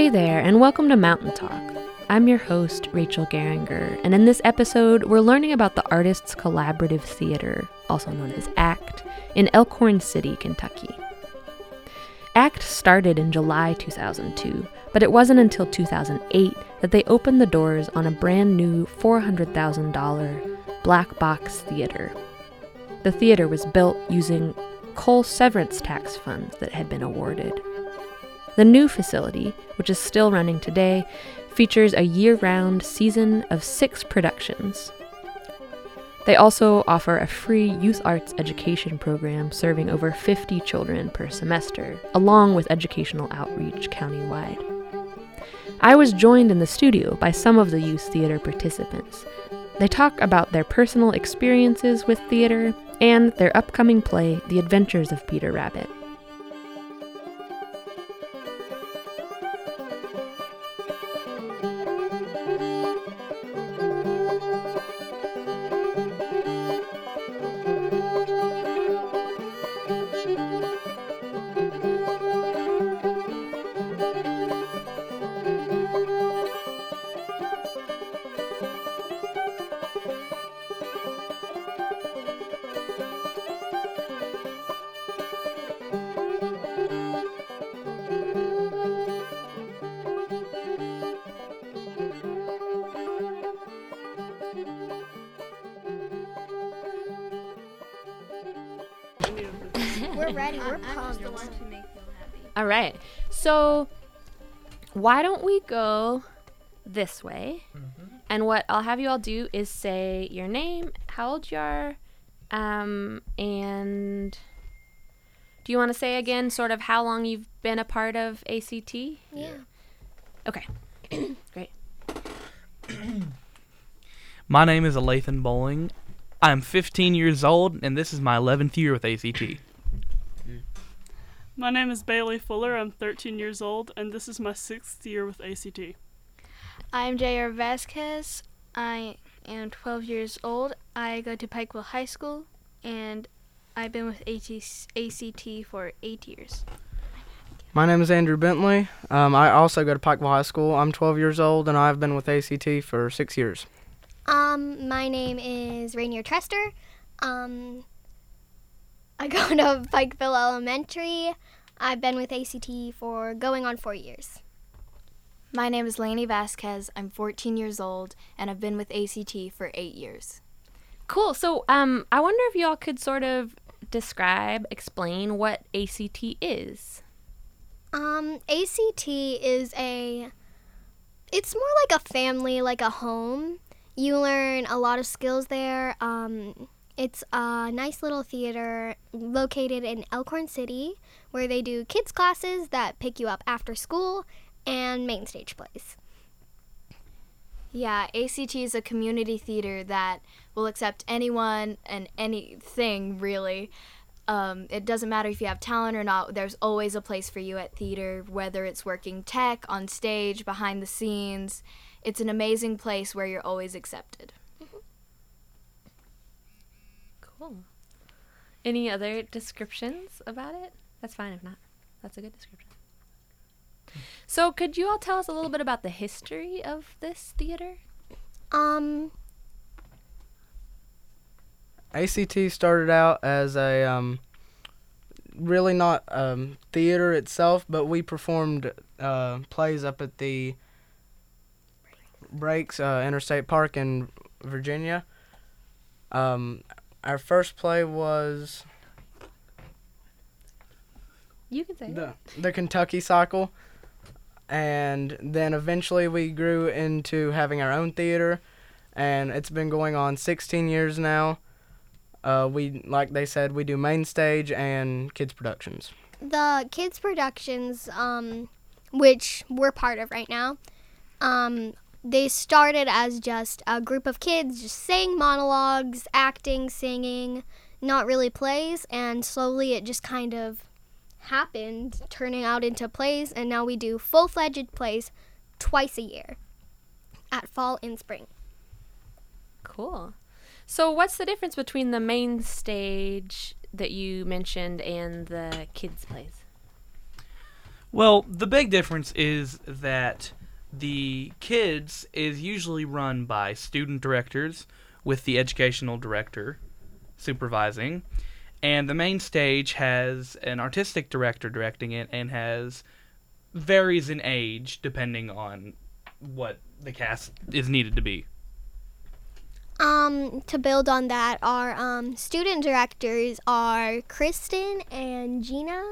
Hey there, and welcome to Mountain Talk. I'm your host, Rachel Geringer, and in this episode, we're learning about the Artists Collaborative Theater, also known as ACT, in Elkhorn City, Kentucky. ACT started in July 2002, but it wasn't until 2008 that they opened the doors on a brand new $400,000 black box theater. The theater was built using coal severance tax funds that had been awarded. The new facility, which is still running today, features a year round season of six productions. They also offer a free youth arts education program serving over 50 children per semester, along with educational outreach countywide. I was joined in the studio by some of the youth theater participants. They talk about their personal experiences with theater and their upcoming play, The Adventures of Peter Rabbit. We're ready. We're pumped. All right. So, why don't we go this way? And what I'll have you all do is say your name, how old you are, um, and do you want to say again, sort of how long you've been a part of ACT? Yeah. Okay. Great. My name is Alathan Bowling. I'm 15 years old, and this is my 11th year with ACT. My name is Bailey Fuller. I'm 13 years old, and this is my sixth year with ACT. I'm J.R. Vasquez. I am 12 years old. I go to Pikeville High School, and I've been with ACT for eight years. My name is Andrew Bentley. Um, I also go to Pikeville High School. I'm 12 years old and I've been with ACT for six years. Um, my name is Rainier Trester. Um, I go to Pikeville Elementary. I've been with ACT for going on four years. My name is Laney Vasquez. I'm 14 years old, and I've been with ACT for eight years. Cool. So, um, I wonder if y'all could sort of describe, explain what ACT is. Um, ACT is a. It's more like a family, like a home. You learn a lot of skills there. Um, it's a nice little theater located in Elkhorn City where they do kids' classes that pick you up after school and main stage plays. Yeah, ACT is a community theater that will accept anyone and anything, really. Um, it doesn't matter if you have talent or not, there's always a place for you at theater, whether it's working tech, on stage, behind the scenes. It's an amazing place where you're always accepted. Cool. Any other descriptions about it? That's fine if not. That's a good description. So, could you all tell us a little bit about the history of this theater? Um, ACT started out as a um, really not um, theater itself, but we performed uh, plays up at the Breaks uh, Interstate Park in Virginia. Um, our first play was You can say the the Kentucky Cycle, and then eventually we grew into having our own theater, and it's been going on 16 years now. Uh, we like they said we do main stage and kids productions. the kids productions um which we're part of right now um they started as just a group of kids just saying monologues acting singing not really plays and slowly it just kind of happened turning out into plays and now we do full-fledged plays twice a year at fall and spring Cool. So, what's the difference between the main stage that you mentioned and the kids' plays? Well, the big difference is that the kids is usually run by student directors with the educational director supervising, and the main stage has an artistic director directing it and has varies in age depending on what the cast is needed to be. Um, to build on that, our um, student directors are Kristen and Gina.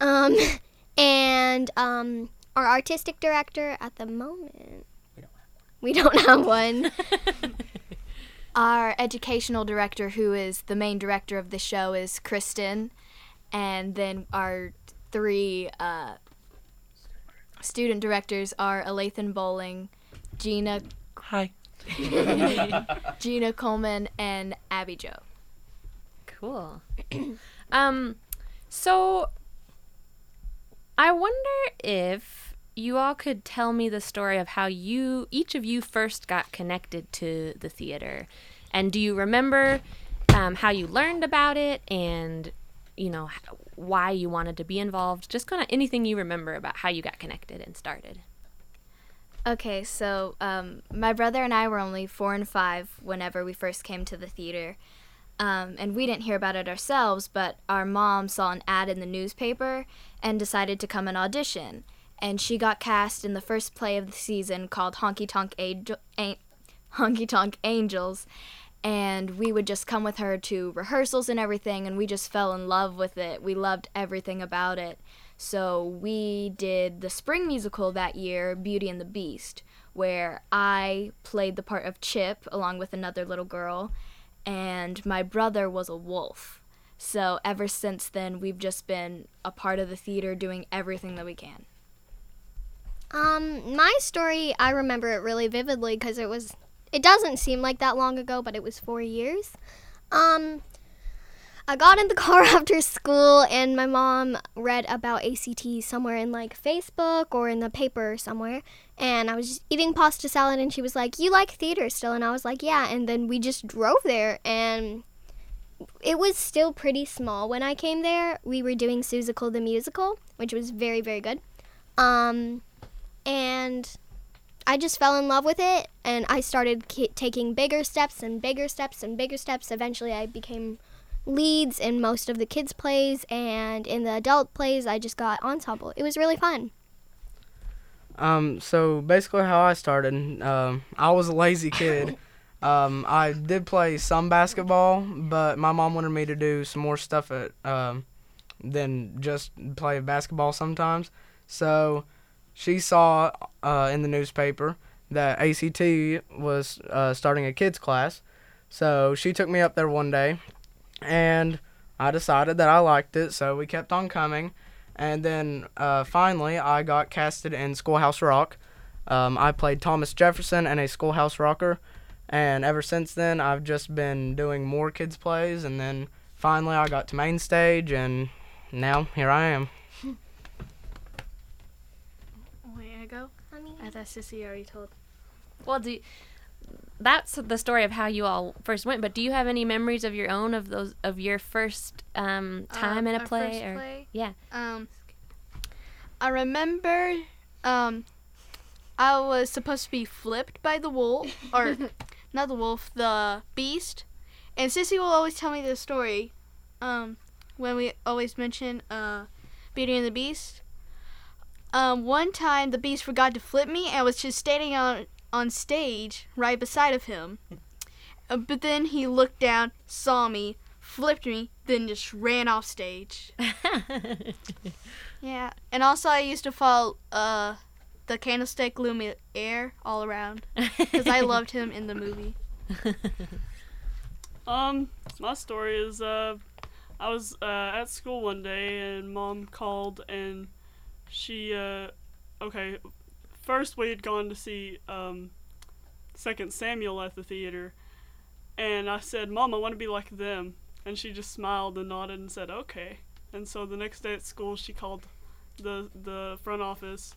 Um, and um, our artistic director at the moment. We don't have one. Our educational director, who is the main director of the show, is Kristen, and then our three uh, student directors are Alathan Bowling, Gina, Hi. Gina Coleman, and Abby Joe. Cool. um, so I wonder if you all could tell me the story of how you, each of you, first got connected to the theater, and do you remember um, how you learned about it, and you know why you wanted to be involved? Just kind of anything you remember about how you got connected and started. Okay, so um, my brother and I were only four and five whenever we first came to the theater. Um, and we didn't hear about it ourselves, but our mom saw an ad in the newspaper and decided to come and audition. And she got cast in the first play of the season called Honky Tonk, Angel- An- Honky Tonk Angels. And we would just come with her to rehearsals and everything, and we just fell in love with it. We loved everything about it. So we did the spring musical that year, Beauty and the Beast, where I played the part of Chip along with another little girl, and my brother was a wolf. So ever since then, we've just been a part of the theater doing everything that we can. Um, my story, I remember it really vividly because it was, it doesn't seem like that long ago, but it was four years. Um, I got in the car after school and my mom read about ACT somewhere in like Facebook or in the paper somewhere. And I was eating pasta salad and she was like, You like theater still? And I was like, Yeah. And then we just drove there and it was still pretty small when I came there. We were doing Seussical the Musical, which was very, very good. Um, and I just fell in love with it and I started ki- taking bigger steps and bigger steps and bigger steps. Eventually, I became leads in most of the kids' plays and in the adult plays, I just got ensemble. It was really fun. Um, so basically, how I started, um, I was a lazy kid. Um, I did play some basketball, but my mom wanted me to do some more stuff at, um, than just play basketball sometimes. So she saw uh, in the newspaper that ACT was uh, starting a kids class. So she took me up there one day, and I decided that I liked it. So we kept on coming, and then uh, finally I got casted in Schoolhouse Rock. Um, I played Thomas Jefferson in a Schoolhouse Rocker, and ever since then I've just been doing more kids plays, and then finally I got to main stage, and now here I am. Wait, I go? I mean, I thought Sissy already told. Well, do that's the story of how you all first went. But do you have any memories of your own of those of your first um, time Uh, in a play? or play? yeah, Um, I remember um, I was supposed to be flipped by the wolf, or not the wolf, the beast. And Sissy will always tell me this story um, when we always mention uh, Beauty and the Beast. Um, one time the beast forgot to flip me and was just standing on on stage right beside of him. Uh, but then he looked down, saw me, flipped me, then just ran off stage. Yeah, and also I used to follow uh, the Candlestick Lumiere all around because I loved him in the movie. Um, my story is uh, I was uh, at school one day and mom called and she uh, okay, first we had gone to see um, Second Samuel at the theater, and I said, "Mom, I want to be like them," and she just smiled and nodded and said, "Okay." And so the next day at school, she called the the front office,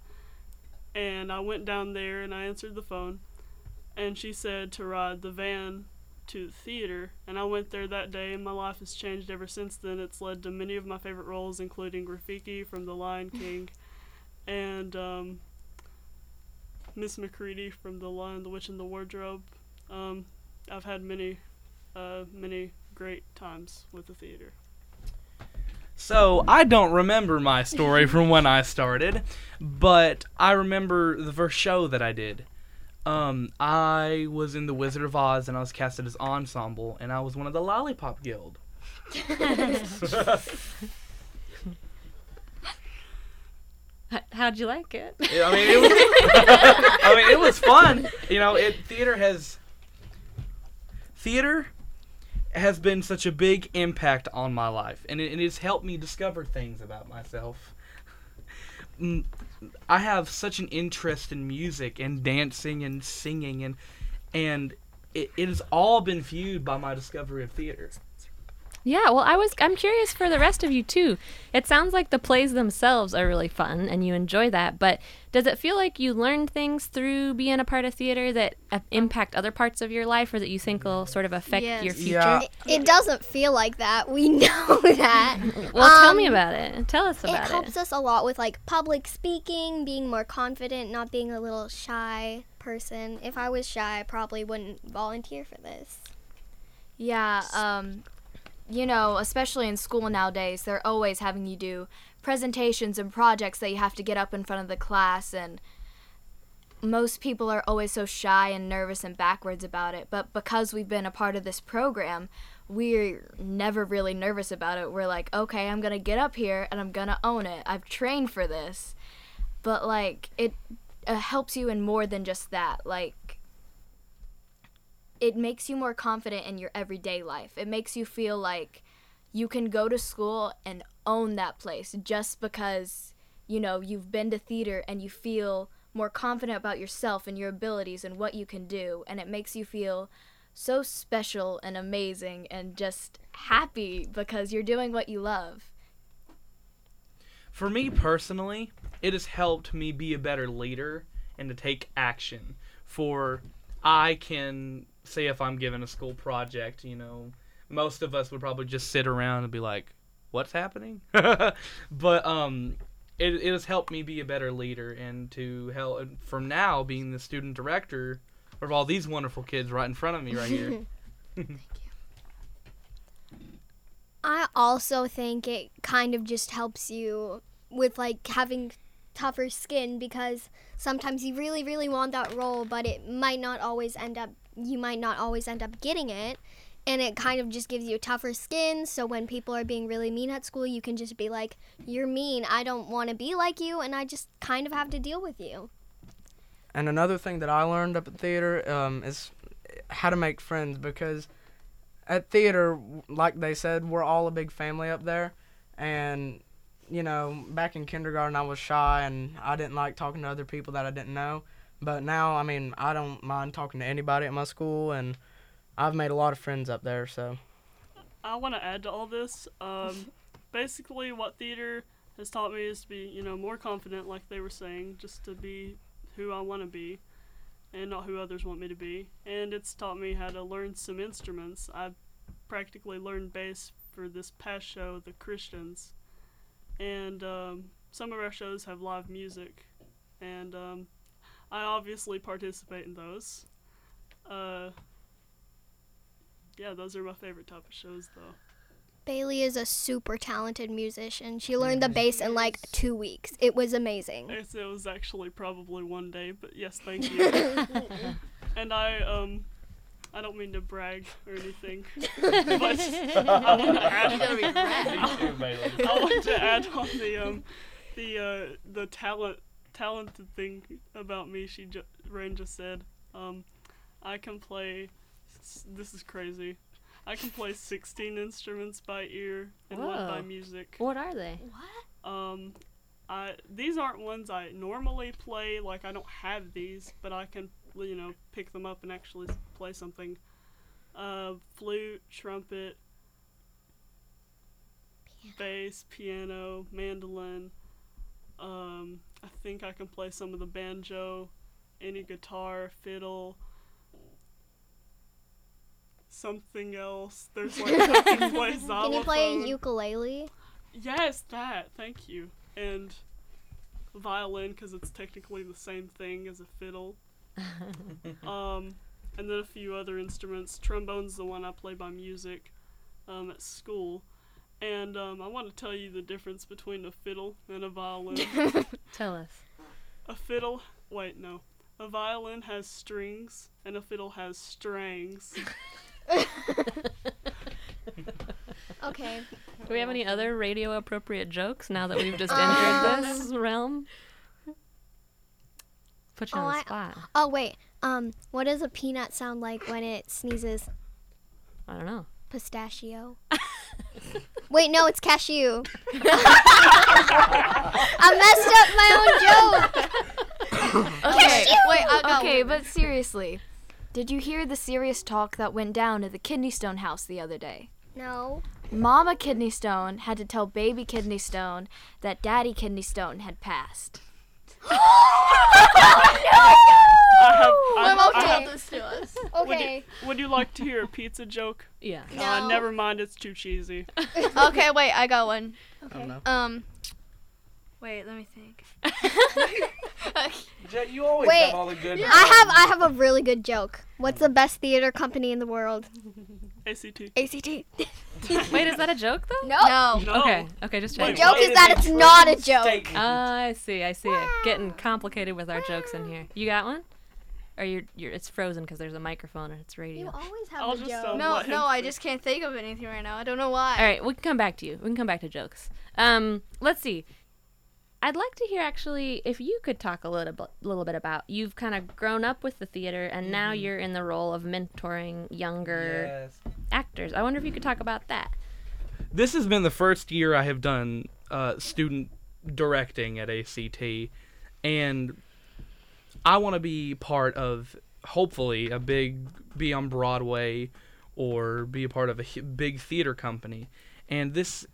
and I went down there and I answered the phone, and she said to ride the van to the theater, and I went there that day, and my life has changed ever since then. It's led to many of my favorite roles, including Rafiki from The Lion King, and um, Miss Macready from The Lion, the Witch, and the Wardrobe. Um, I've had many, uh, many great times with the theater. So I don't remember my story from when I started, but I remember the first show that I did. Um, I was in the Wizard of Oz and I was casted as ensemble, and I was one of the Lollipop Guild. How'd you like it? Yeah, I mean, it was. I mean, it was fun. You know, it theater has theater has been such a big impact on my life, and it, it has helped me discover things about myself. Mm, I have such an interest in music and dancing and singing, and and it, it has all been fueled by my discovery of theater. Yeah, well, I was I'm curious for the rest of you too. It sounds like the plays themselves are really fun and you enjoy that, but does it feel like you learned things through being a part of theater that impact other parts of your life or that you think will sort of affect Yes. your future? Yeah. It doesn't feel like that. We know that. Well, tell me Um, about it. Tell us about It it. helps us a lot with like public speaking, being more confident, not being a little shy person. If I was shy, I probably wouldn't volunteer for this. Yeah, um, you know, especially in school nowadays, they're always having you do presentations and projects that you have to get up in front of the class and most people are always so shy and nervous and backwards about it, but because we've been a part of this program, we're never really nervous about it. We're like, okay, I'm gonna get up here and I'm gonna own it. I've trained for this. But, like, it uh, helps you in more than just that. Like, it makes you more confident in your everyday life. It makes you feel like you can go to school and own that place just because, you know, you've been to theater and you feel more confident about yourself and your abilities and what you can do. And it makes you feel so special and amazing and just happy because you're doing what you love. For me personally, it has helped me be a better leader and to take action. For I can say if I'm given a school project, you know, most of us would probably just sit around and be like, "What's happening?" but um, it, it has helped me be a better leader and to help from now being the student director of all these wonderful kids right in front of me right here. Thank you. I also think it kind of just helps you with like having tougher skin because sometimes you really really want that role but it might not always end up you might not always end up getting it and it kind of just gives you tougher skin so when people are being really mean at school you can just be like you're mean I don't want to be like you and I just kind of have to deal with you. And another thing that I learned up at theater um, is how to make friends because at theater, like they said, we're all a big family up there. And, you know, back in kindergarten, I was shy and I didn't like talking to other people that I didn't know. But now, I mean, I don't mind talking to anybody at my school, and I've made a lot of friends up there, so. I want to add to all this. Um, basically, what theater has taught me is to be, you know, more confident, like they were saying, just to be who I want to be, and not who others want me to be. And it's taught me how to learn some instruments. I've practically learned bass for this past show, The Christians, and um, some of our shows have live music, and um, I obviously participate in those. Uh, yeah, those are my favorite type of shows, though. Bailey is a super talented musician. She learned the bass in like 2 weeks. It was amazing. It, it was actually probably one day, but yes, thank you. and I um, I don't mean to brag or anything, but I want to add. I want to add on the um, the uh, the talent talented thing about me. She ju- Rain just said, um, I can play. This is crazy. I can play 16 instruments by ear and one by music. What are they? What? Um, I these aren't ones I normally play. Like I don't have these, but I can you know pick them up and actually play something. Uh, flute, trumpet, bass, piano, mandolin. Um, I think I can play some of the banjo, any guitar, fiddle. something else. There's like cooking play xylophone. Can you play ukulele? Yes, that. Thank you. And violin because it's technically the same thing as a fiddle. um, and then a few other instruments. Trombone's the one I play by music um, at school. And um, I want to tell you the difference between a fiddle and a violin. Tell us. a fiddle, wait, no. A violin has strings and a fiddle has strings. Okay. Do we have any other radio appropriate jokes now that we've just entered this realm? Put you Oh, on the I- spot. Oh wait. Um, what does a peanut sound like when it sneezes? I don't know. Pistachio. wait, no, it's cashew. I messed up my own joke. Okay, Wait, I got okay, but seriously, did you hear the serious talk that went down at the Kidney Stone house the other day? No. Mama Kidney Stone had to tell Baby Kidney Stone that Daddy Kidney Stone had passed. I have, I, My mom I told have- this to us. would, Okay. you, would you like to hear a pizza joke? Yeah. Uh, No. never mind, it's too cheesy. okay, wait, I got one. I don't know. Um, wait, let me think. Jet, you always Wait. have all the good. I have I have a really good joke. What's the best theater company in the world? ACT. ACT. Wait, is that a joke though? No. No. No. Okay. Okay, just Wait, checking. joke is that it's not a joke. steak? Ah, I see. I see it. Getting complicated with our jokes in here. You got one? Or you're, you're it's frozen because there's a microphone and it's radio. You always have I'll a just, joke. um, No, no, I just can't think of anything right now. I don't know why. All right, we can come back to you. We can come back to jokes. Um, let's see. I'd like to hear actually if you could talk a little bit, little bit about you've kind of grown up with the theater and now you're in the role of mentoring younger Yes. actors. I wonder if you could talk about that. This has been the first year I have done uh, student directing at ACT, and I want to be part of hopefully a big be on Broadway or be a part of a big theater company. And this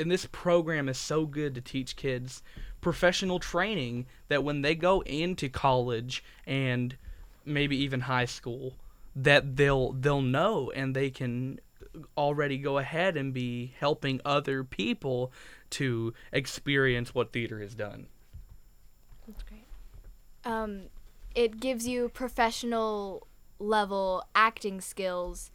and this program is so good to teach kids professional training that when they go into college and maybe even high school that they'll they'll know and they can already go ahead and be helping other people to experience what theater has done. That's great. Um, it gives you professional level acting skills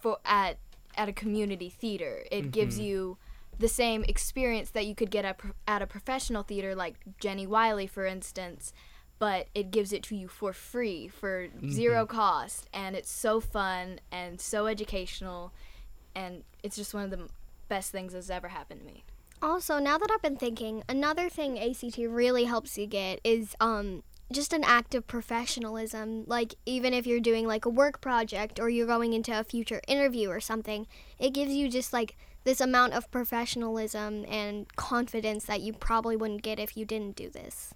for at at a community theater. It gives you the same experience that you could get at, pro- at a professional theater like Jenny Wiley for instance, but it gives it to you for free for zero cost and it's so fun and so educational and it's just one of the best things that's ever happened to me. Also, now that I've been thinking, another thing ACT really helps you get is um just an act of professionalism. Like even if you're doing like a work project or you're going into a future interview or something, it gives you just like this amount of professionalism and confidence that you probably wouldn't get if you didn't do this.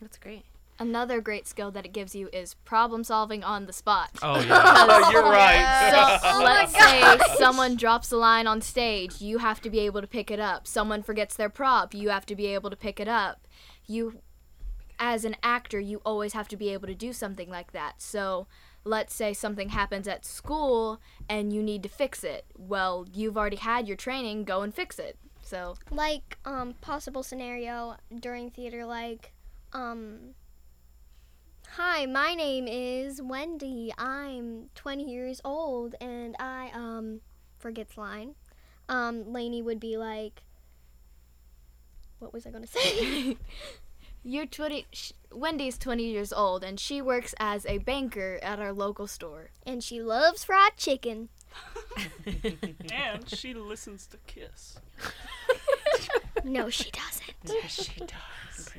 That's great. Another great skill that it gives you is problem solving on the spot. Oh yeah, oh, you're right. So oh, let's say someone drops a line on stage, you have to be able to pick it up. Someone forgets their prop, you have to be able to pick it up. You as an actor, you always have to be able to do something like that. So let's say something happens at school and you need to fix it. Well, you've already had your training, go and fix it. So Like um possible scenario during theater like um Hi, my name is Wendy. I'm 20 years old and I um forgets line. Um Lainey would be like What was I going to say? you're 20 sh- Wendy's 20 years old and she works as a banker at our local store. and she loves fried chicken. and she listens to Kiss. No, she doesn't. Yes, she does.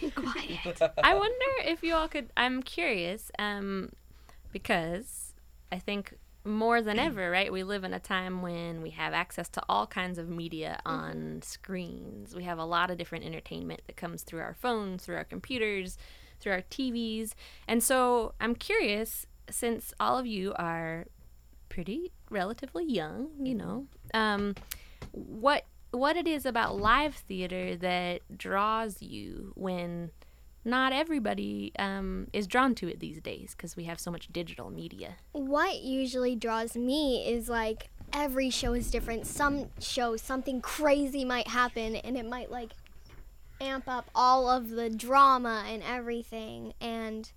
Be quiet. I wonder if you all could. I'm curious, um, because I think more than mm. ever, right? We live in a time when we have access to all kinds of media mm-hmm. on screens. We have a lot of different entertainment that comes through our phones, through our computers, through our TVs, and so I'm curious, since all of you are pretty relatively young, you mm-hmm. know, um, what what it is about live theater that draws you when not everybody um, is drawn to it these days because we have so much digital media. What usually draws me is like every show is different. Some show, something crazy might happen and it might like amp up all of the drama and everything and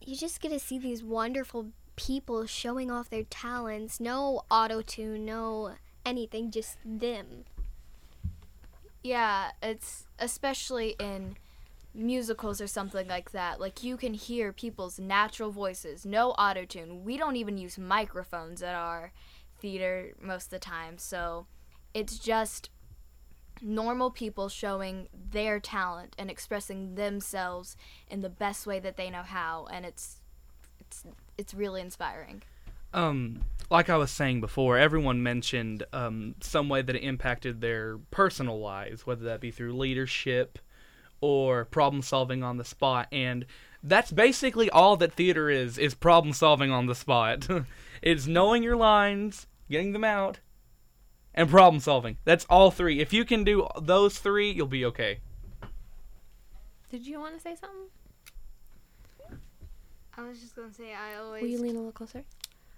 you just get to see these wonderful people showing off their talents. No auto tune, no anything, just them. Yeah, it's especially in musicals or something like that. Like you can hear people's natural voices, no autotune. We don't even use microphones at our theater most of the time. So it's just normal people showing their talent and expressing themselves in the best way that they know how and it's it's it's really inspiring. um, like I was saying before, everyone mentioned um, some way that it impacted their personal lives, whether that be through leadership or problem solving on the spot. And that's basically all that theater is: is problem solving on the spot. it's knowing your lines, getting them out, and problem solving. That's all three. If you can do those three, you'll be okay. Did you want to say something? I was just gonna say I always Will you lean a little closer?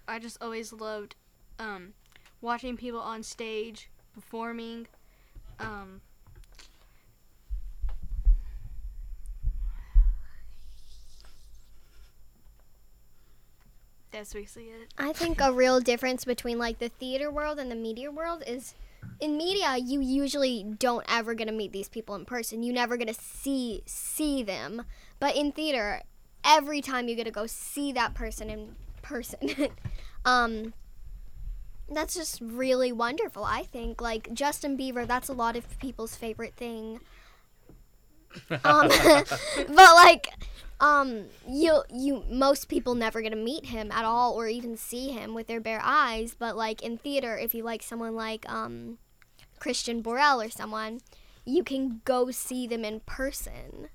I just always loved um, watching people on stage performing. Um, that's basically it. I think a real difference between like the theater world and the media world is in media you usually don't ever get to meet these people in person. You never get to see see them. But in theater, every time you get to go see that person in person. um that's just really wonderful, I think. Like Justin Bieber, that's a lot of people's favorite thing. Um, but like um you you most people never get to meet him at all or even see him with their bare eyes but like in theater if you like someone like um Christian Borle or someone you can go see them in person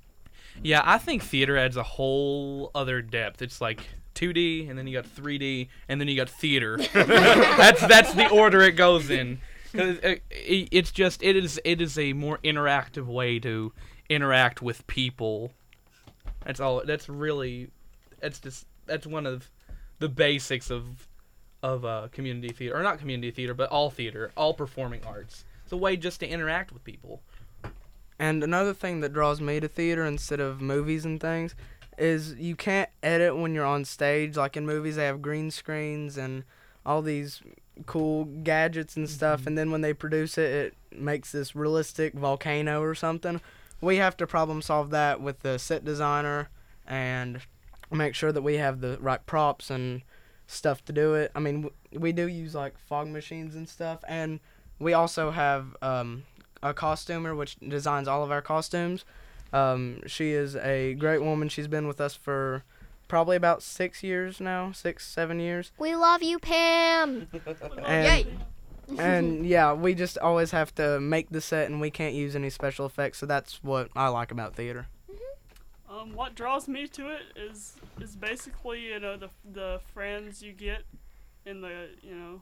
Yeah, I think theater adds a whole other depth. It's like 2D, and then you got 3D, and then you got theater. that's that's the order it goes in. Because it, it, it's just it is it is a more interactive way to interact with people. That's all. That's really, that's just that's one of the basics of of uh, community theater, or not community theater, but all theater, all performing arts. It's a way just to interact with people. And another thing that draws me to theater instead of movies and things is you can't edit when you're on stage. Like in movies, they have green screens and all these cool gadgets and stuff. And then when they produce it, it makes this realistic volcano or something. We have to problem solve that with the set designer and make sure that we have the right props and stuff to do it. I mean, we do use like fog machines and stuff, and we also have um, a costumer which designs all of our costumes. Um, she is a great woman. She's been with us for probably about six years now, six, seven years. we love you pam And, and yeah, we just always have to make the set, and we can't use any special effects. So that's what I like about theater. Um, what draws me to it is is basically you know the the friends you get in the you know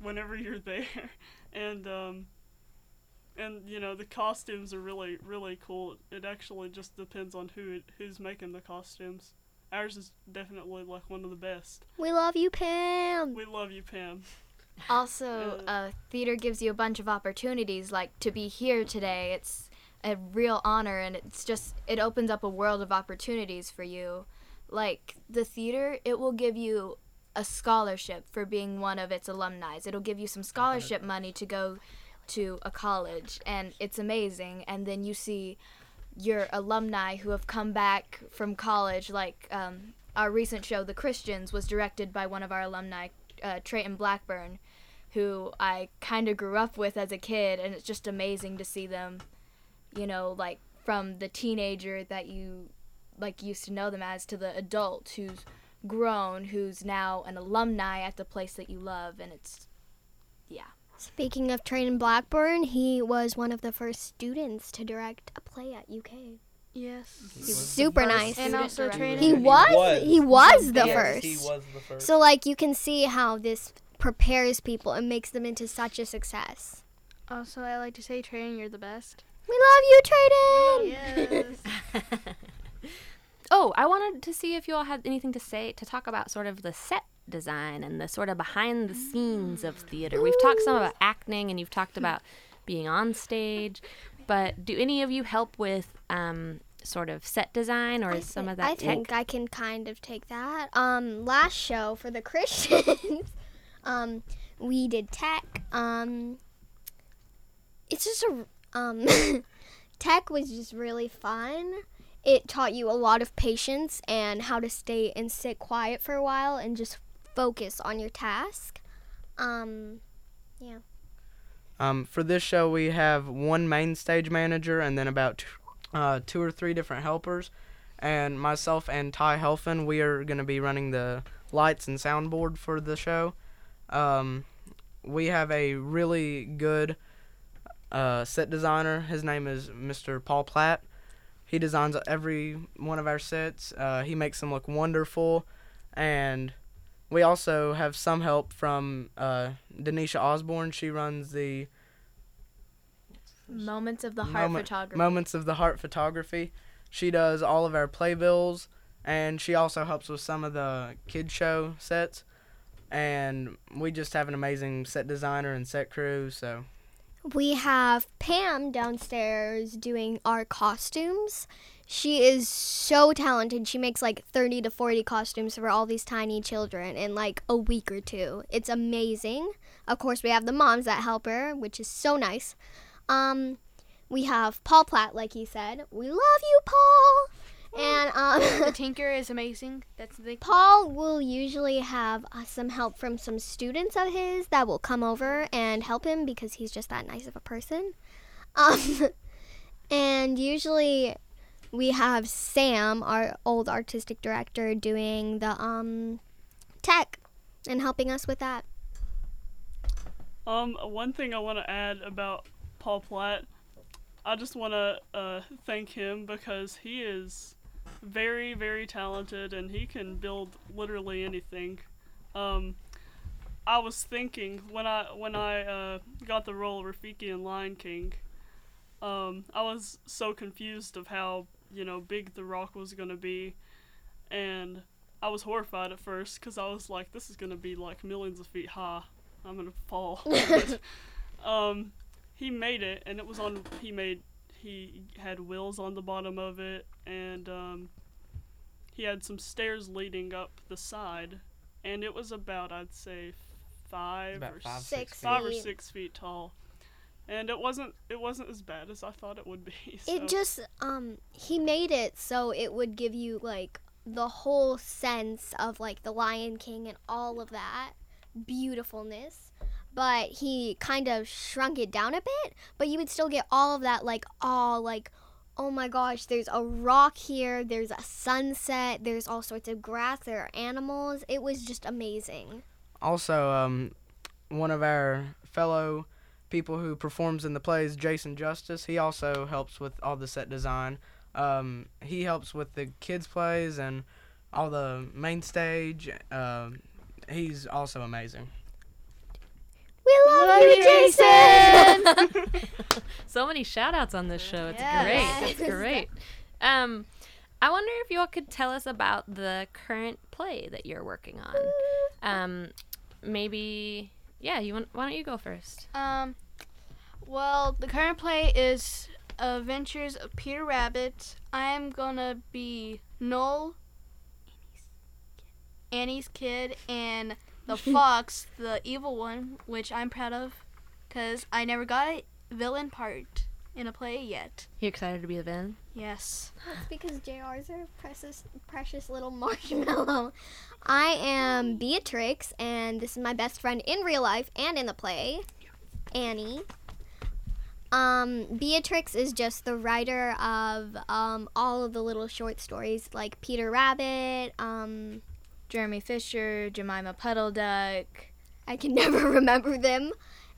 whenever you're there, and um, and you know the costumes are really really cool. It actually just depends on who it, who's making the costumes. Ours is definitely like one of the best. we love you pam We love you, Pam. Also, uh, theater gives you a bunch of opportunities, like to be here today. It's a real honor, and it's just it opens up a world of opportunities for you. Like the theater, it will give you a scholarship for being one of its alumni. It'll give you some scholarship money to go to a college, and it's amazing. And then you see your alumni who have come back from college, like um, our recent show, The Christians, was directed by one of our alumni, uh, Trayton Blackburn, who I kind of grew up with as a kid, and it's just amazing to see them, you know, like from the teenager that you like used to know them as to the adult who's grown, who's now an alumni at the place that you love, and it's yeah. Speaking of Trayton blackburn he was one of the first students to direct a play at uk Yes. super nice And also training. he was he was the first was the first. So like you can see how this prepares people and makes them into such a success. Also, I like to say, training, you're the best. We love you, Trayton. Yes. Oh, I wanted to see if you all had anything to say to talk about sort of the set design and the sort of behind the scenes of theater. We've talked some about acting and you've talked about being on stage, but do any of you help with um, sort of set design or is some thi- of that I tech? think I can kind of take that. Um, last show for the Christians, um, we did tech. Um, it's just a um, tech was just really fun. It taught you a lot of patience and how to stay and sit quiet for a while and just focus on your task. Um, yeah. Um, for this show, we have one main stage manager and then about uh, two or three different helpers. And myself and Ty Helfen, we are going to be running the lights and soundboard for the show. Um, we have a really good uh, set designer. His name is Mr. Paul Platt. He designs every one of our sets. Uh, he makes them look wonderful. And we also have some help from uh, Denisha Osborne. She runs the Moments of the heart Moment- photography. Moments of the Heart photography. She does all of our playbills, and she also helps with some of the kid show sets. And we just have an amazing set designer and set crew. So we have Pam downstairs doing our costumes. She is so talented. She makes like 30 to 40 costumes for all these tiny children in like a week or two. It's amazing. Of course, we have the moms that help her, which is so nice. Um, we have Paul Platt, like he said. We love you, Paul. And um, the tinker is amazing. That's the thing. Paul will usually have uh, some help from some students of his that will come over and help him because he's just that nice of a person. Um, and usually we have Sam, our old artistic director, doing the um, tech and helping us with that. Um, one thing I want to add about Paul Platt, I just want to uh, thank him because he is very, very talented and he can build literally anything. Um, I was thinking when I when I uh, got the role of Rafiki in Lion King, um, I was so confused of how you know big the rock was gonna be, and I was horrified at first because I was like, this is gonna be like millions of feet high. I'm gonna fall. But, um, he made it, and it was on. He made. He had wheels on the bottom of it, and um, he had some stairs leading up the side, and it was about I'd say five About or five, Six six five or six feet tall, and it wasn't it wasn't as bad as I thought it would be. So. It just um he made it so it would give you like the whole sense of like the Lion King and all of that beautifulness. But he kind of shrunk it down a bit, but you would still get all of that like all like oh my gosh, there's a rock here, there's a sunset, there's all sorts of grass, there are animals. It was just amazing. also, um, one of our fellow people who performs in the plays, Jason Justice, he also helps with all the set design. Um, he helps with the kids' plays and all the main stage. Um, he's also amazing. We love, you, Jason. so many shout outs on this show. It's Yes. great. It's great. Um, I wonder if you all could tell us about the current play that you're working on. Um, maybe, yeah, you want, why don't you go first? Um, well, the current play is Adventures of Peter Rabbit. I am gonna be Noel, Annie's kid, and the fox, the evil one, which I'm proud of, cause I never got a villain part in a play yet. You excited to be the villain? Yes. That's because JR's a precious, precious little marshmallow. I am Beatrix, and this is my best friend in real life and in the play, Annie. Um, Beatrix is just the writer of um, all of the little short stories, like Peter Rabbit. Um, Jeremy Fisher, Jemima Puddle Duck. I can never remember them.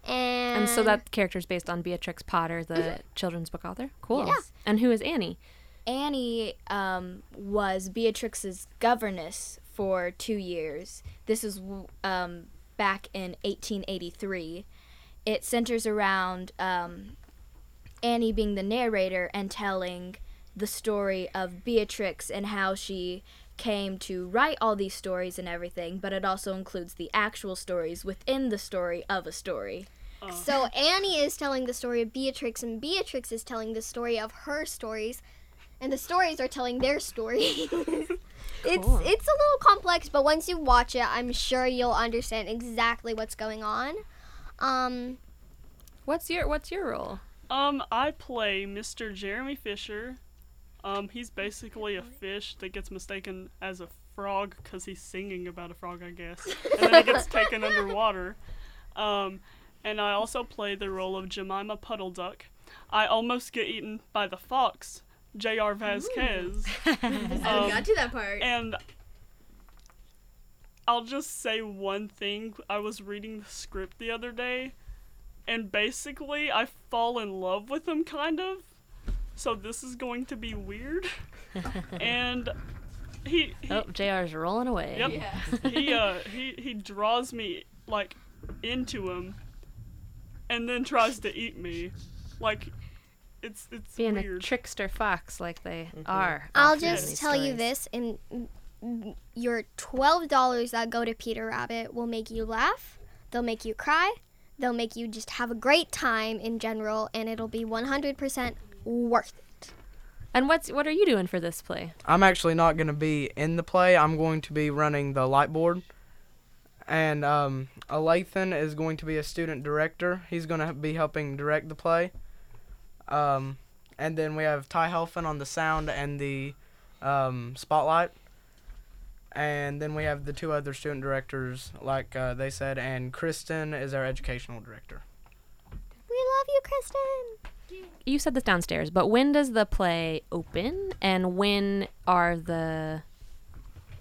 And, And so that character is based on Beatrix Potter, the children's book author. Cool. Yeah. And who is Annie? Annie um, was Beatrix's governess for two years. This is um, back in 1883. It centers around um, Annie being the narrator and telling the story of Beatrix and how she came to write all these stories and everything, but it also includes the actual stories within the story of a story. So Annie is telling the story of Beatrix, and Beatrix is telling the story of her stories, and the stories are telling their stories. it's Cool. it's a little complex, but once you watch it, I'm sure you'll understand exactly what's going on. Um, What's your What's your role? Um, I play Mr. Jeremy Fisher. Um, he's basically a fish that gets mistaken as a frog because he's singing about a frog, I guess. And then he gets taken underwater. Um, and I also play the role of Jemima Puddle Duck. I almost get eaten by the fox, J.R. Vasquez. Um, got to that part. and I'll just say one thing. I was reading the script the other day, and basically, I fall in love with him, kind of. So this is going to be weird. and he, he Oh, JR's rolling away. Yep. he uh he he draws me like into him, and then tries to eat me, like it's it's Being a trickster fox like they are. I'll just these tell you this: in mm, your twelve dollars that go to Peter Rabbit will make you laugh. They'll make you cry. They'll make you just have a great time in general, and it'll be one hundred percent worth it. And what's what are you doing for this play? I'm actually not going to be in the play. I'm going to be running the light board. And um, Alathan is going to be a student director. He's going to be helping direct the play. Um, and then we have Ty Helfin on the sound and the um, spotlight. And then we have the two other student directors, like uh, they said, and Kristen is our educational director. We love you, Kristen. You said this downstairs, but when does the play open, and when are the?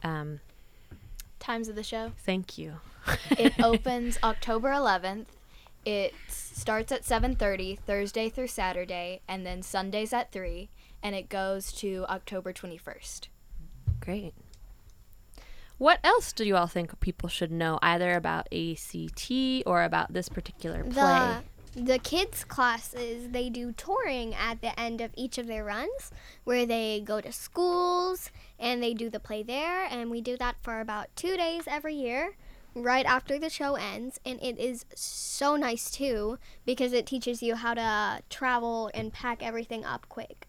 Um, Times of the show. thank you. It opens October 11th. It starts at 7:30 Thursday through Saturday and then Sundays at 3 and it goes to October 21st. Great. What else do you all think people should know, either about ACT or about this particular play? The the kids classes they do touring at the end of each of their runs where they go to schools and they do the play there and we do that for about 2 days every year right after the show ends and it is so nice too because it teaches you how to travel and pack everything up quick.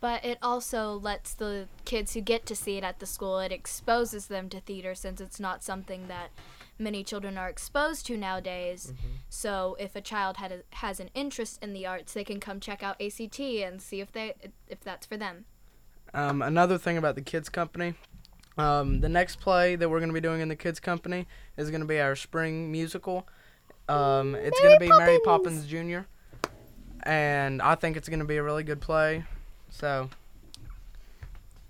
But it also lets the kids who get to see it at the school, it exposes them to theater since it's not something that many children are exposed to nowadays. So if a child had a, has an interest in the arts, they can come check out ACT and see if they if that's for them. Um, another thing about the kids company, um, the next play that we're going to be doing in the kids company is going to be our spring musical. Um, it's going to be Mary Poppins. Poppins Jr. And I think it's going to be a really good play. So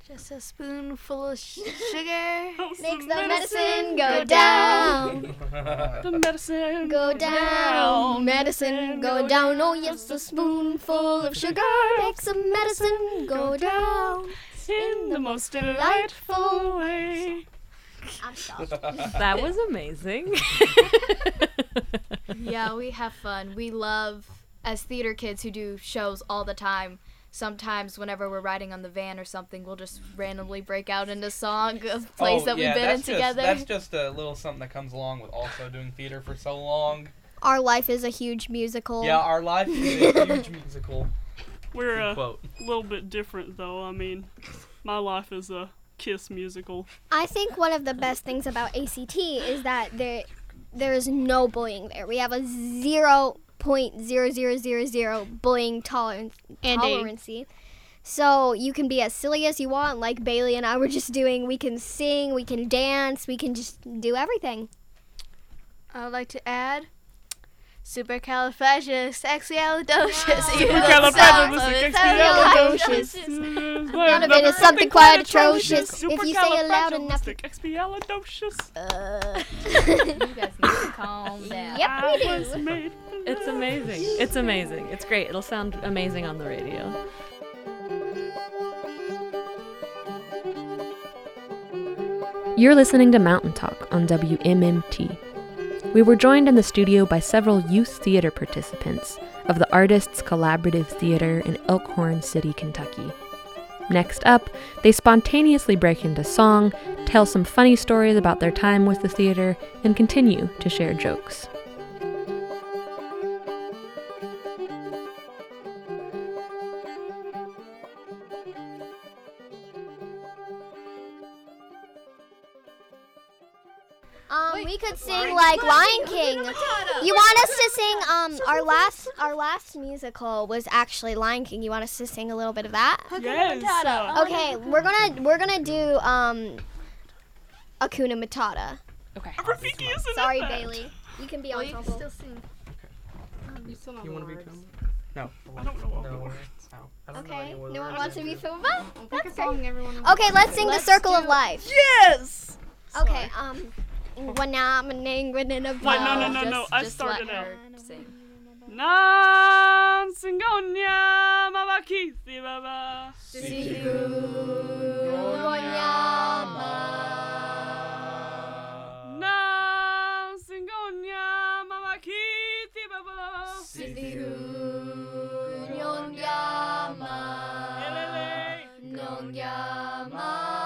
Just a spoonful of sh- sugar. Makes the medicine go down. the medicine Go down, medicine go down. Oh yes, a spoonful of sugar makes the medicine go down. In the most delightful way. I'm that was amazing. yeah, we have fun. We love as theater kids who do shows all the time. Sometimes whenever we're riding on the van or something, we'll just randomly break out into song of oh, plays that we've been in Oh, just, together. That's just a little something that comes along with also doing theater for so long. Our life is a huge musical. Yeah, our life is a huge musical. We're a quote. little bit different though. I mean, my life is a Kiss musical. I think one of the best things about ACT is that there there is no bullying there. We have a zero point zero zero zero zero bullying tolerance And a- So you can be as silly as you want, like Bailey and I were just doing. We can sing, we can dance, we can just do everything. I would like to add supercalifragilisticexpialidocious. Supercalifragilisticexpialidocious. None of it is something quite atrocious. If you say it loud enough- Supercalifragilisticexpialidocious. Uh, you guys need to calm down. Yep, we do. was made for it's amazing. It's amazing. It's great. It'll sound amazing on the radio. You're listening to Mountain Talk on WMMT. We were joined in the studio by several youth theater participants of the Artists Collaborative Theater in Elkhorn City, Kentucky. Next up, they spontaneously break into song, tell some funny stories about their time with the theater, and continue to share jokes. Lion King. You want us to sing? Um, our last our last musical was actually Lion King. You want us to sing a little bit of that? Yes. uh, Okay, we're gonna we're gonna do um, Hakuna Matata. Okay. Rafiki is in Sorry, that. Bailey. You can be on top of. sing. You want to be Pumbaa? No. I don't know. No. I don't Okay, no one wants to be Pumbaa. Pick a song everyone Okay, let's sing the Circle of Life. Yes. Okay, um, Mm. Wanamaning in a Wait, no, no, no, no. I started out. sing. Nan singonya mamakithi baba. Nan singonya mamakithi baba. Elele. Sizongo.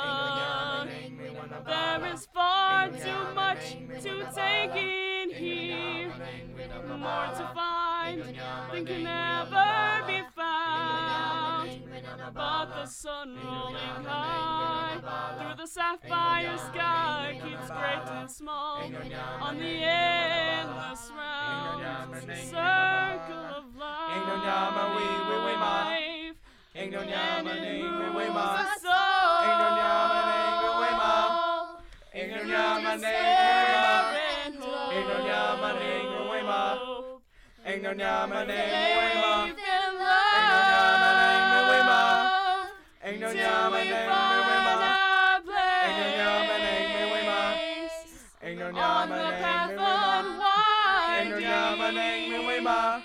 There is far too much to take in here, No more to find than can ever be found. But the sun rolling high through the sapphire sky keeps great and small on the endless round circle of life. And it moves us Ain't no nyama, ning, we, we, ma. And hope. Ain't no nyama, ning, we, we, ma. Ain't no nyama, ning, we, we, ma. Faith and love. Ain't no nyama, ning, we, we, ma. Ain't no till nyama, we ning, we, we, find ma. our Ain't no nyama, ning, we, we, ma. place Ain't no on nyama, the ning, path we, we, ma. Ain't no nyama, ning, we, we, unwinding. ma.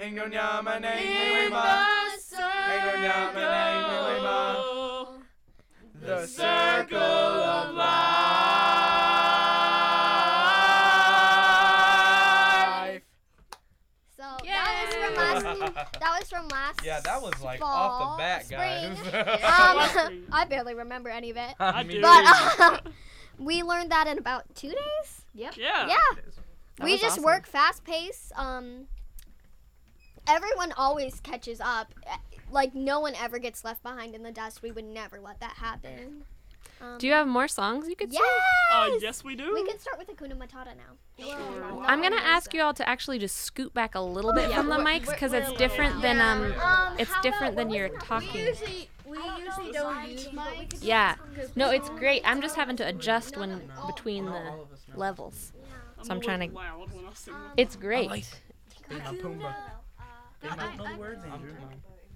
Ain't no nyama, ning, we, we, In ma. the Ain't no nyama, ning, we, we, ma. circle. The circle of life. So that was from last. That was from last. Yeah, that was like fall, off the bat, guys. spring. Last Um. I barely remember any of it. I Me do. But uh, we learned that in about two days. yeah. Yeah. That we just awesome. work fast pace. Um, everyone always catches up. Like no one ever gets left behind in the dust. We would never let that happen. Um, Do you have more songs you could yes. sing? Uh, yes, we do. We can start with Hakuna Matata now. Sure. I'm gonna ask you all to actually just scoot back a little bit Yeah, from the mics because it's we're- different than um. Um, It's different about- than what you're was it? talking. usually we usually don't use mics. Yeah. No, it's great. I'm just having to adjust when between the levels. I'm, So I'm trying to- loud when I sing. It's great. Be my Pumbaa. I, I,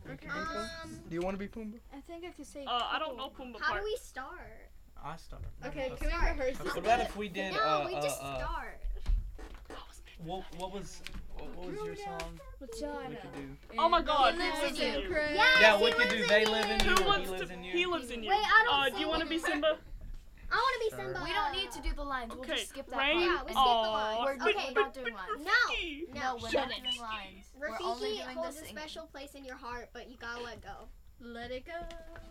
words, I'm Do you want to be Pumbaa? I think I could say. Uh, I don't know Pumbaa How part. do we start? I start. Okay, can we rehearse this? What about if we did no, uh, we uh, just uh, start. what, what was what, what was your song? We could do. Oh my God. He Who lives lives in in you. you? Yes, Yeah, he we could do They. Live in Who You. He wants lives to? in you. He lives in you. Wait, I don't Uh, do you want to be Simba? I want to be Simba. We don't need to do the lines. We'll Okay. just skip that Rain. Yeah, we oh, skip the part. lines. We're, Okay. we're not doing lines. No, Rafiki. no. No, we're not doing lines. We're only Rafiki doing the holds a singing. special place in your heart, but you gotta let go. Let it go.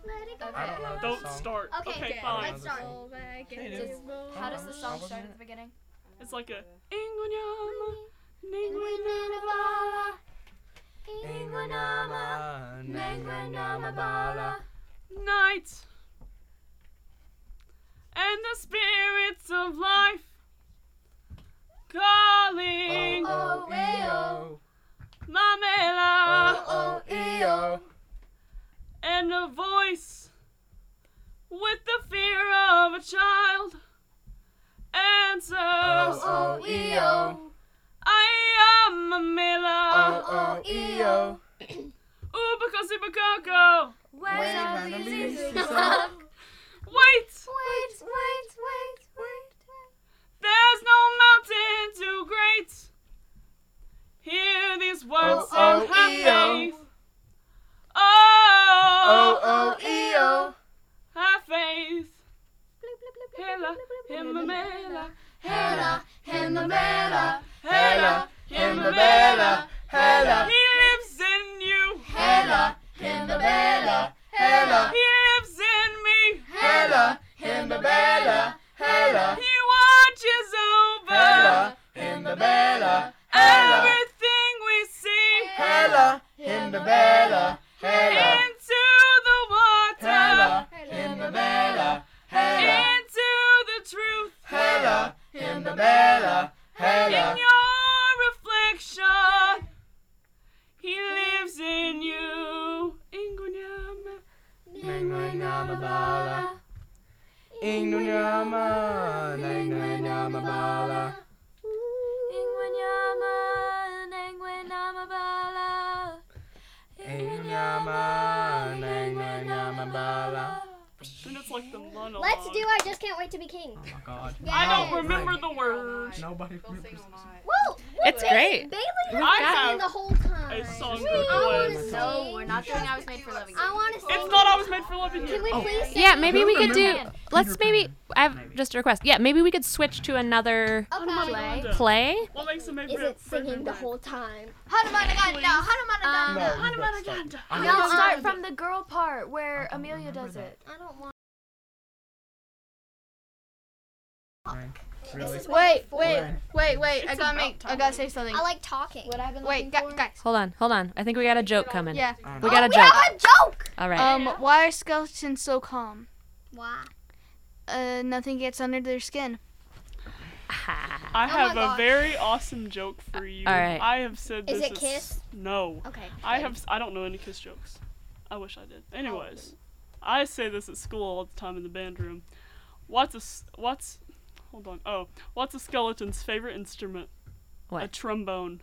Let it go. Okay. I don't know that Don't song. start. Okay, Okay, okay, fine. let's start. Roll back and does- just roll. How does the song wasn't start it? at the beginning? It's like a Ingonyama, Ningwanama, Ingwanama, Ningwanama bala. night. And the spirits of life calling Oh, oh, E-O. Mamela. Oh, oh, E-O. and a voice with the fear of a child. Answer. Oh, oh, E-O. I am a miller. Oh, oh, E-O. Ooh, because it's a Wait, man, I'm easy, Wait. Wait, wait, wait, wait. There's no mountain too great. Hear these words Oh, and oh, have E-O. faith. Oh, Oh, oh, E-O. have faith. Hela, himamela, Hella, himabella, Hella, himabella, hella, request. Yeah, maybe we could switch to another Okay. Play. play. What makes it made Is it singing the whole time? Um, No, you gotta. No, start from the girl part where Amelia does it. I don't want. Really? Wait, wait, When? wait, wait. I gotta about make. I gotta say something. I like talking. What I've been Wait, looking gu- for? guys. Hold on, hold on. I think we got a joke coming. Yeah. We oh, got a we joke. have a joke. All right. Um, why are skeletons so calm? Why? Uh, nothing gets under their skin. Ha. I Oh have a gosh. very awesome joke for you. All right. I have said this. Is this. it Kiss? No. Okay. I have. I don't know any kiss jokes. I wish I did. Anyways, I say this at school all the time in the band room. What's a what's hold on. Oh, what's a skeleton's favorite instrument? What? A trombone.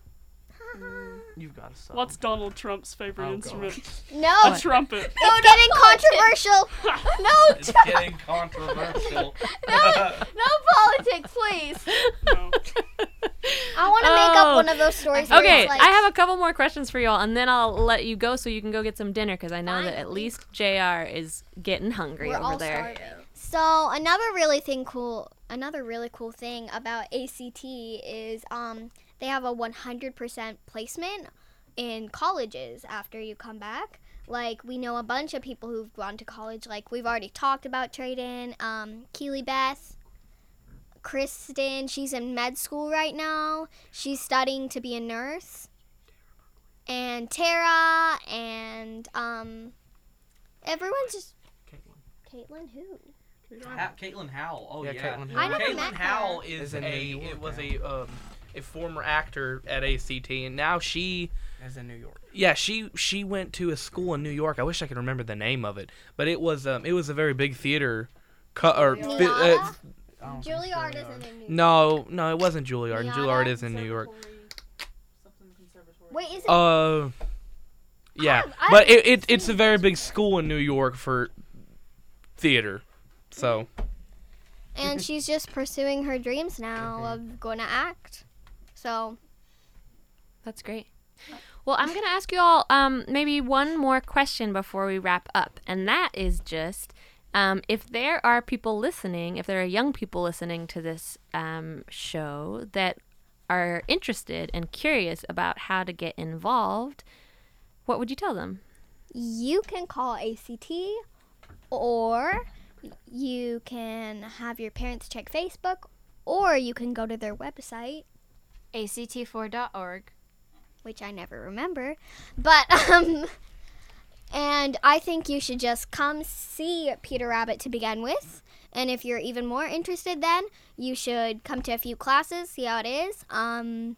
You've got to stop. What's Donald Trump's favorite Oh, instrument? No. A trumpet. It's getting controversial. no, It's getting controversial. No No politics, please. No. I want to make up Oh. one of those stories. where Okay, it's like, I have a couple more questions for y'all, and then I'll let you go so you can go get some dinner because I know that at least Jr. is getting hungry We're over all there. starving. So another really thing cool, another really cool thing about ACT is um they have a 100% placement in colleges after you come back. Like we know a bunch of people who've gone to college. Like we've already talked about Trayton, um, Keely Beth, Kristen. She's in med school right now. She's studying to be a nurse. And Tara and um, everyone's just Caitlin Caitlin, who? Ha- Caitlin Howell. Oh Yeah, yeah. Caitlin I never Caitlin met her. Howell is, Is a it was a um a former actor at ACT and now she is in New York. yeah she she went to a school in New York. I wish I could remember the name of it, but it was um it was a very big theater. Cu- or fi- uh, Niata? I don't think Juilliard isn't in New York. no no it wasn't Juilliard. and Niata? Juilliard is in New York. Wait, is it? Uh, yeah, I've- I've but it, it it's a very big school in New York for theater. So and she's just pursuing her dreams now of going to act. So, That's great. Well, I'm gonna ask you all um, maybe one more question before we wrap up, and that is just um, if there are people listening, if there are young people listening to this um, show that are interested and curious about how to get involved, what would you tell them? you can call ACT or you can have your parents check Facebook or you can go to their website, ACT4.org. which I never remember. But um and I think you should just come see Peter Rabbit to begin with. And if you're even more interested then, you should come to a few classes, see how it is. Um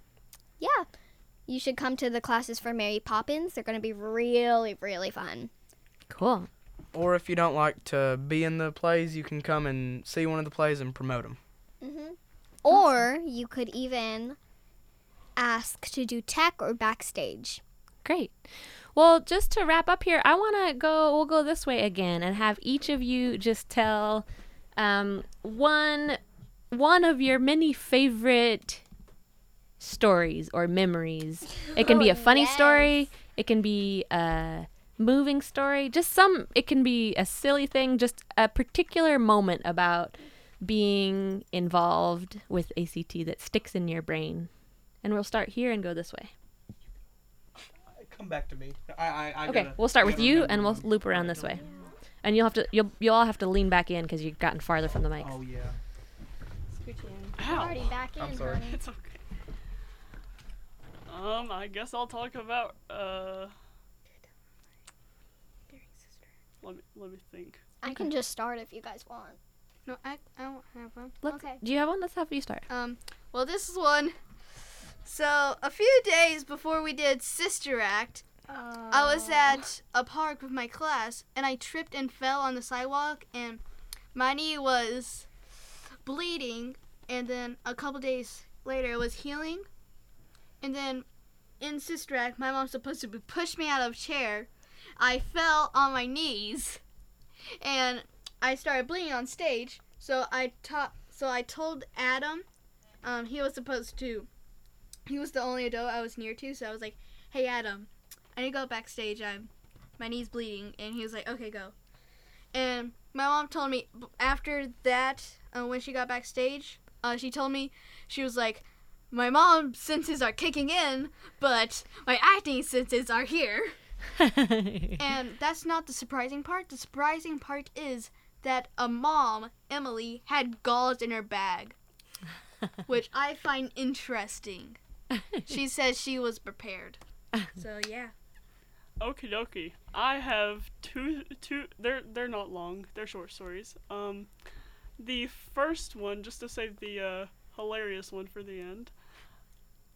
yeah. You should come to the classes for Mary Poppins. They're going to be really really fun. Cool. or if you don't like to be in the plays, you can come and see one of the plays and promote them. Mm-hmm. Or you could even ask to do tech or backstage. Great. Well, just to wrap up here, I want to go. We'll go this way again and have each of you just tell um, one one of your many favorite stories or memories. It can be Oh, a funny story. It can be a moving story. Just some. It can be a silly thing. Just a particular moment about being involved with ACT that sticks in your brain. And we'll start here and go this way. Come back to me. I, I, I Okay, gotta- we'll start with you, and we'll loop around this way. And you'll have to you'll you'll all have to lean back in because you've gotten farther from the mic. Oh yeah. Ow. Already back in, I'm sorry. honey. It's okay. Um, I guess I'll talk about uh. Let me let me think. I can just start if you guys want. No, I, I don't have one. Let's, Okay. Do you have one? Let's have you start. Um, well, this is one. So, a few days before we did Sister Act, I was at a park with my class, and I tripped and fell on the sidewalk, and my knee was bleeding. And then a couple days later, it was healing. And then in Sister Act, my mom's supposed to push me out of a chair. I fell on my knees, and I started bleeding on stage. So I taught. So I told Adam, um, he was supposed to. He was the only adult I was near to, so I was like, "Hey Adam, I need to go backstage. I'm, my knee's bleeding." And he was like, "Okay, go." And my mom told me after that, uh, when she got backstage, uh, she told me she was like, "My mom's senses are kicking in, but my acting senses are here." And that's not the surprising part. The surprising part is that a mom, Emily, had gauze in her bag, which I find interesting. She says she was prepared. So yeah. Okie dokie. I have two two they're they're not long, they're short stories. Um the first one, just to save the uh hilarious one for the end.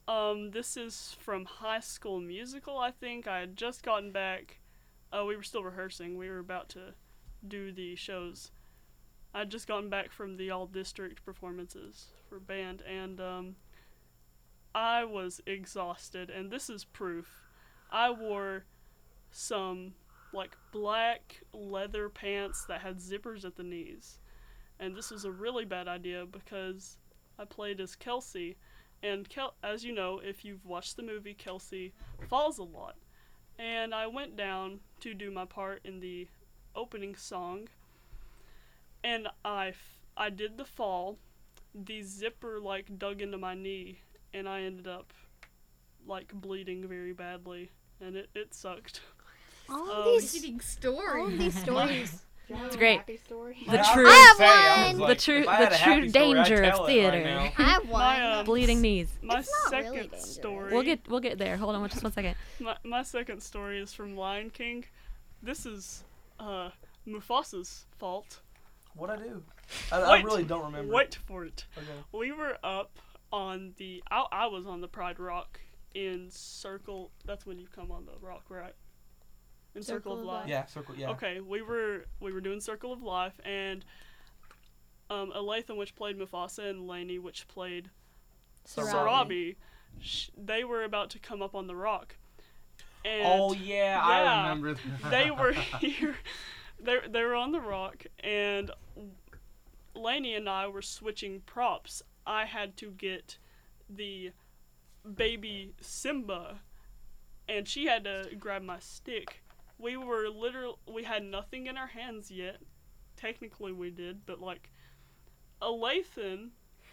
Um, this is from high school musical, I think. I had just gotten back uh we were still rehearsing. We were about to do the shows. I'd just gotten back from the all district performances for band and um I was exhausted and this is proof. I wore some like black leather pants that had zippers at the knees. And this was a really bad idea because I played as Kelsey. And Kel- as you know, if you've watched the movie, Kelsey falls a lot. And I went down to do my part in the opening song. And I, f- I did the fall. The zipper like dug into my knee. And I ended up like bleeding very badly. And it, it sucked. All Um, of these, Interesting all these stories. It's great. The Yeah, true, I have gonna say, I was one. the true, if I had the true happy story, I'd danger of it right theater. I have one. My, um, Bleeding knees. My It's not second really story. We'll get we'll get there. Hold on, just one second. My, my second story is from Lion King. This is uh, Mufasa's fault. What I do? I, I really don't remember. Wait for it. Okay. We were up on the. I, I was on the Pride Rock in Circle. That's when you come on the rock, right? In Circle, of Life. Yeah, circle. Yeah. Okay, we were we were doing Circle of Life, and um, Alathan, which played Mufasa, and Lainey, which played Sarabi. Sarabi, sh- they were about to come up on the rock. And Oh yeah, I remember. that. they were here. They they were on the rock, and Lainey and I were switching props. I had to get the baby Simba, and she had to grab my stick. We were literal. We had nothing in our hands yet. Technically, we did, but like, Alathan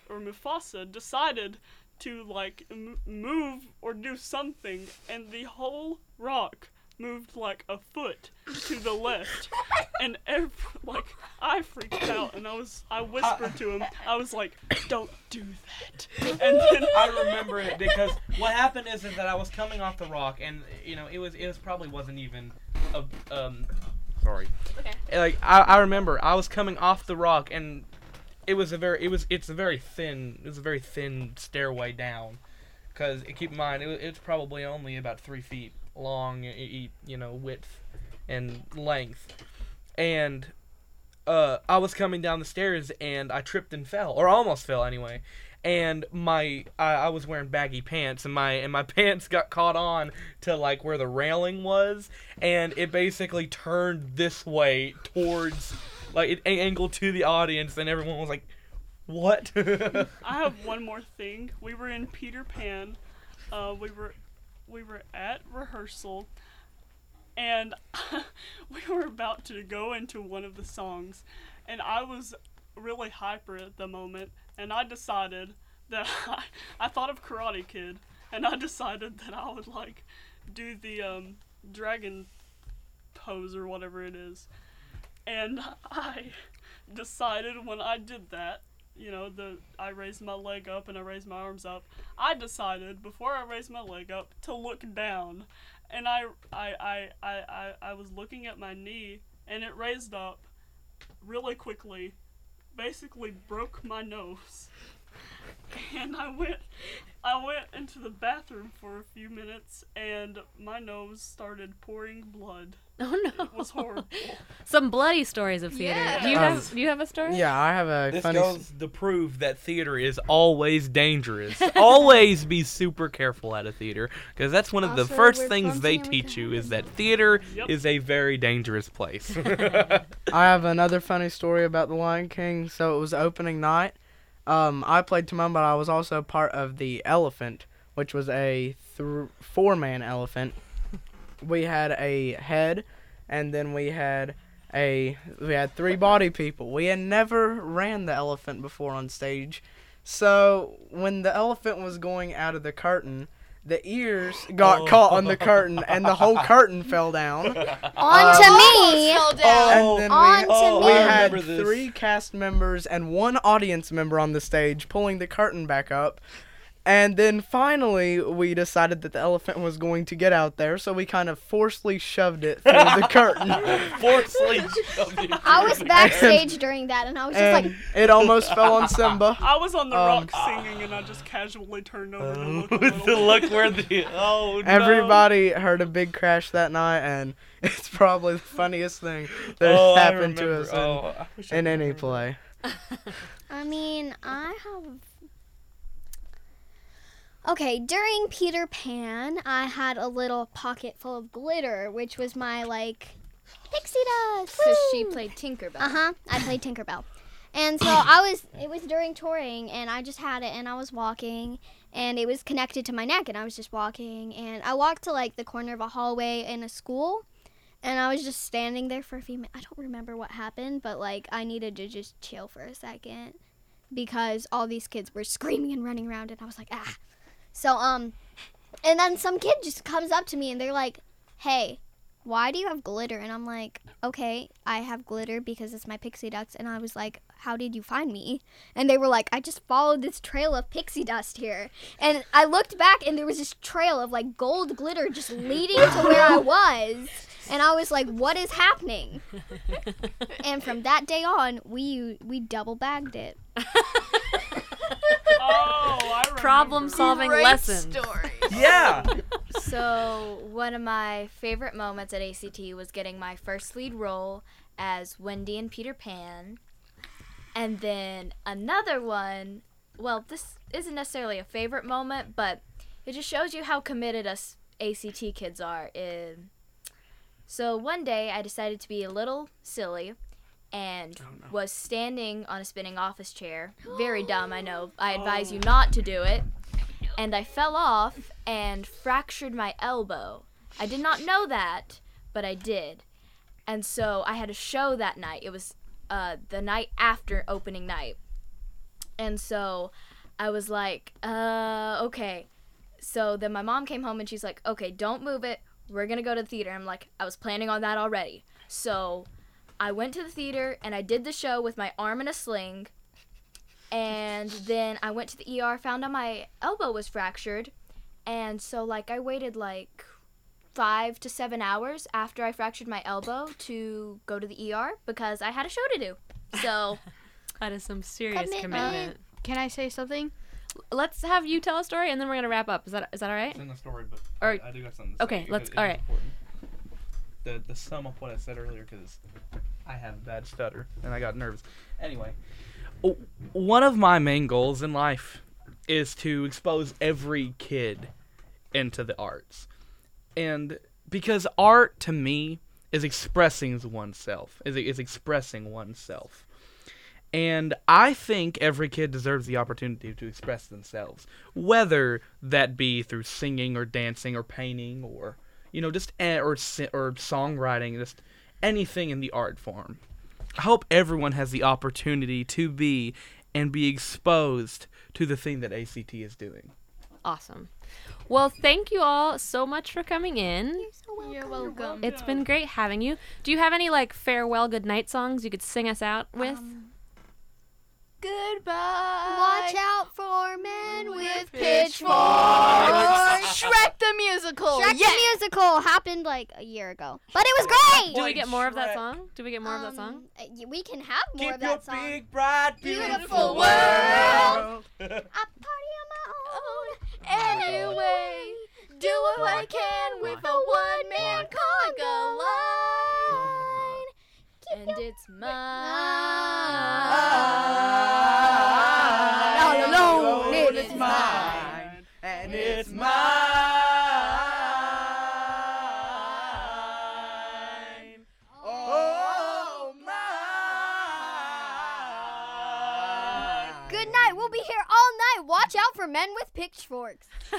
or Mufasa decided to like m- move or do something, and the whole rock moved like a foot to the left, and ev- like I freaked out, and I was I whispered to him, I was like, "Don't do that," and then I remember it because what happened is, is that I was coming off the rock, and you know, it was it was probably wasn't even a um. Sorry. Okay. Like I, I remember I was coming off the rock, and it was a very it was it's a very thin it was a very thin stairway down, because keep in mind it, wa- it's probably only about three feet long, you know, width and length, and uh, I was coming down the stairs and I tripped and fell, or almost fell anyway. And my I, I was wearing baggy pants and my and my pants got caught on to like where the railing was, and it basically turned this way towards like it angled to the audience, and everyone was like, "What?" I have one more thing. We were in Peter Pan. Uh, we were we were at rehearsal, and we were about to go into one of the songs, and I was really hyper at the moment, and I decided that I, I thought of Karate Kid, and I decided that I would like do the um, dragon pose or whatever it is, and I decided when I did that you know, the I raised my leg up and I raised my arms up. I decided before I raised my leg up to look down, and I I I I I, I was looking at my knee and it raised up really quickly, basically broke my nose, and I went I went into the bathroom for a few minutes and my nose started pouring blood. Oh no. It was horrible. Some bloody stories of theater. Yeah. Do you Um, have do you have a story? Yeah, I have a This funny. s- goes to prove that theater is always dangerous. always be super careful at a theater because that's one of the first things they clumsy and we teach you is that theater Yep. is a very dangerous place. I have another funny story about the Lion King. So it was opening night. Um, I played Timon, but I was also part of the Elephant, which was a th- four-man elephant. We had a head, and then we had a we had three body people. We had never ran the elephant before on stage, so when the elephant was going out of the curtain. The ears got Oh. caught on the curtain, and the whole curtain fell down. Uh, on to me. Fell. Oh, and then on we, to oh, me. we I had three cast members and one audience member on the stage pulling the curtain back up. And then finally, we decided that the elephant was going to get out there, so we kind of forcefully shoved it through the curtain. Forcefully shoved it I was through. backstage during that, and I was just like, it almost fell on Simba. I was on the Um, rock singing and I just casually turned over to look a With the little. look where the oh no. Everybody heard a big crash that night, and it's probably the funniest thing that oh, happened to us in, Oh, I wish I in any play. I mean, I have. Okay, during Peter Pan, I had a little pocket full of glitter, which was my like pixie dust. Because she played Tinkerbell. Uh huh. I played Tinkerbell. And so I was, it was during touring, and I just had it, and I was walking, and it was connected to my neck, and I was just walking, and I walked to like the corner of a hallway in a school, and I was just standing there for a few minutes. I don't remember what happened, but like I needed to just chill for a second because all these kids were screaming and running around, and I was like, ah. So, um, and then some kid just comes up to me, and they're like, hey, why do you have glitter? And I'm like, okay, I have glitter because it's my pixie dust. And I was like, how did you find me? And they were like, I just followed this trail of pixie dust here. And I looked back and there was this trail of like gold glitter just leading to where I was. And I was like, what is happening? and from that day on, we we double bagged it. Oh, Problem solving Great lesson. story. Yeah. So, one of my favorite moments at ACT was getting my first lead role as Wendy and Peter Pan. And then another one, well, this isn't necessarily a favorite moment, but it just shows you how committed us ACT kids are. In so, one day I decided to be a little silly and was standing on a spinning office chair. Very dumb, I know. I advise you not to do it and I fell off and fractured my elbow. I did not know that, but I did. And so I had a show that night. It was uh, the night after opening night. And so I was like, uh, okay. So then my mom came home and she's like, okay, don't move it. We're going to go to the theater. I'm like, I was planning on that already. So I went to the theater and I did the show with my arm in a sling and then I went to the ER, found out my elbow was fractured, and so like I waited like five to seven hours after I fractured my elbow to go to the ER because I had a show to do. So That is some serious Commitment. commitment. Can I say something? Let's have you tell a story and then we're gonna wrap up. Is that is that all right? It's in the story, but Or- I, I do got something. To okay, say let's- because it all is right. important. The the sum of what I said earlier, because I have a bad stutter and I got nervous. Anyway, one of my main goals in life is to expose every kid into the arts. And because art to me is expressing oneself, is, is expressing oneself. And I think every kid deserves the opportunity to express themselves, whether that be through singing or dancing or painting or you know just eh, or or songwriting, just anything in the art form. I hope everyone has the opportunity to be and be exposed to the thing that ACT is doing. Awesome. Well, thank you all so much for coming in. You're so welcome. It's been great having you. Do you have any like farewell good night songs you could sing us out with? Goodbye. Watch out for men with pitchforks. Shrek the musical. Shrek yeah. the musical happened like a year ago, but it was great. Do we get more of that song? Do we get more of that song? Um, uh, y- We can have more Keep of your that song. big, bright, Beautiful beautiful world. world. I party on my own. Anyway, do what I can with a one man conga line. And it's mine. For men with pitchforks.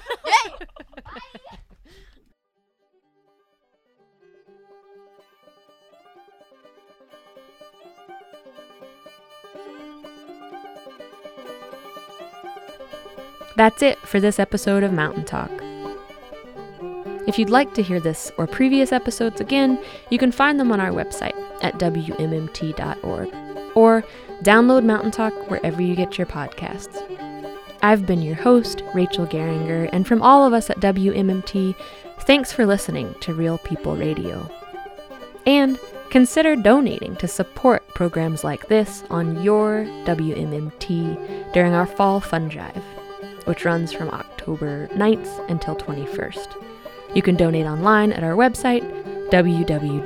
That's it for this episode of Mountain Talk. If you'd like to hear this or previous episodes again, you can find them on our website at WMMT.org or download Mountain Talk wherever you get your podcasts. I've been your host, Rachel Geringer, and from all of us at WMMT, thanks for listening to Real People Radio. And consider donating to support programs like this on your WMMT during our fall fund drive which runs from October 9th until 21st. You can donate online at our website, www.wmmt.org.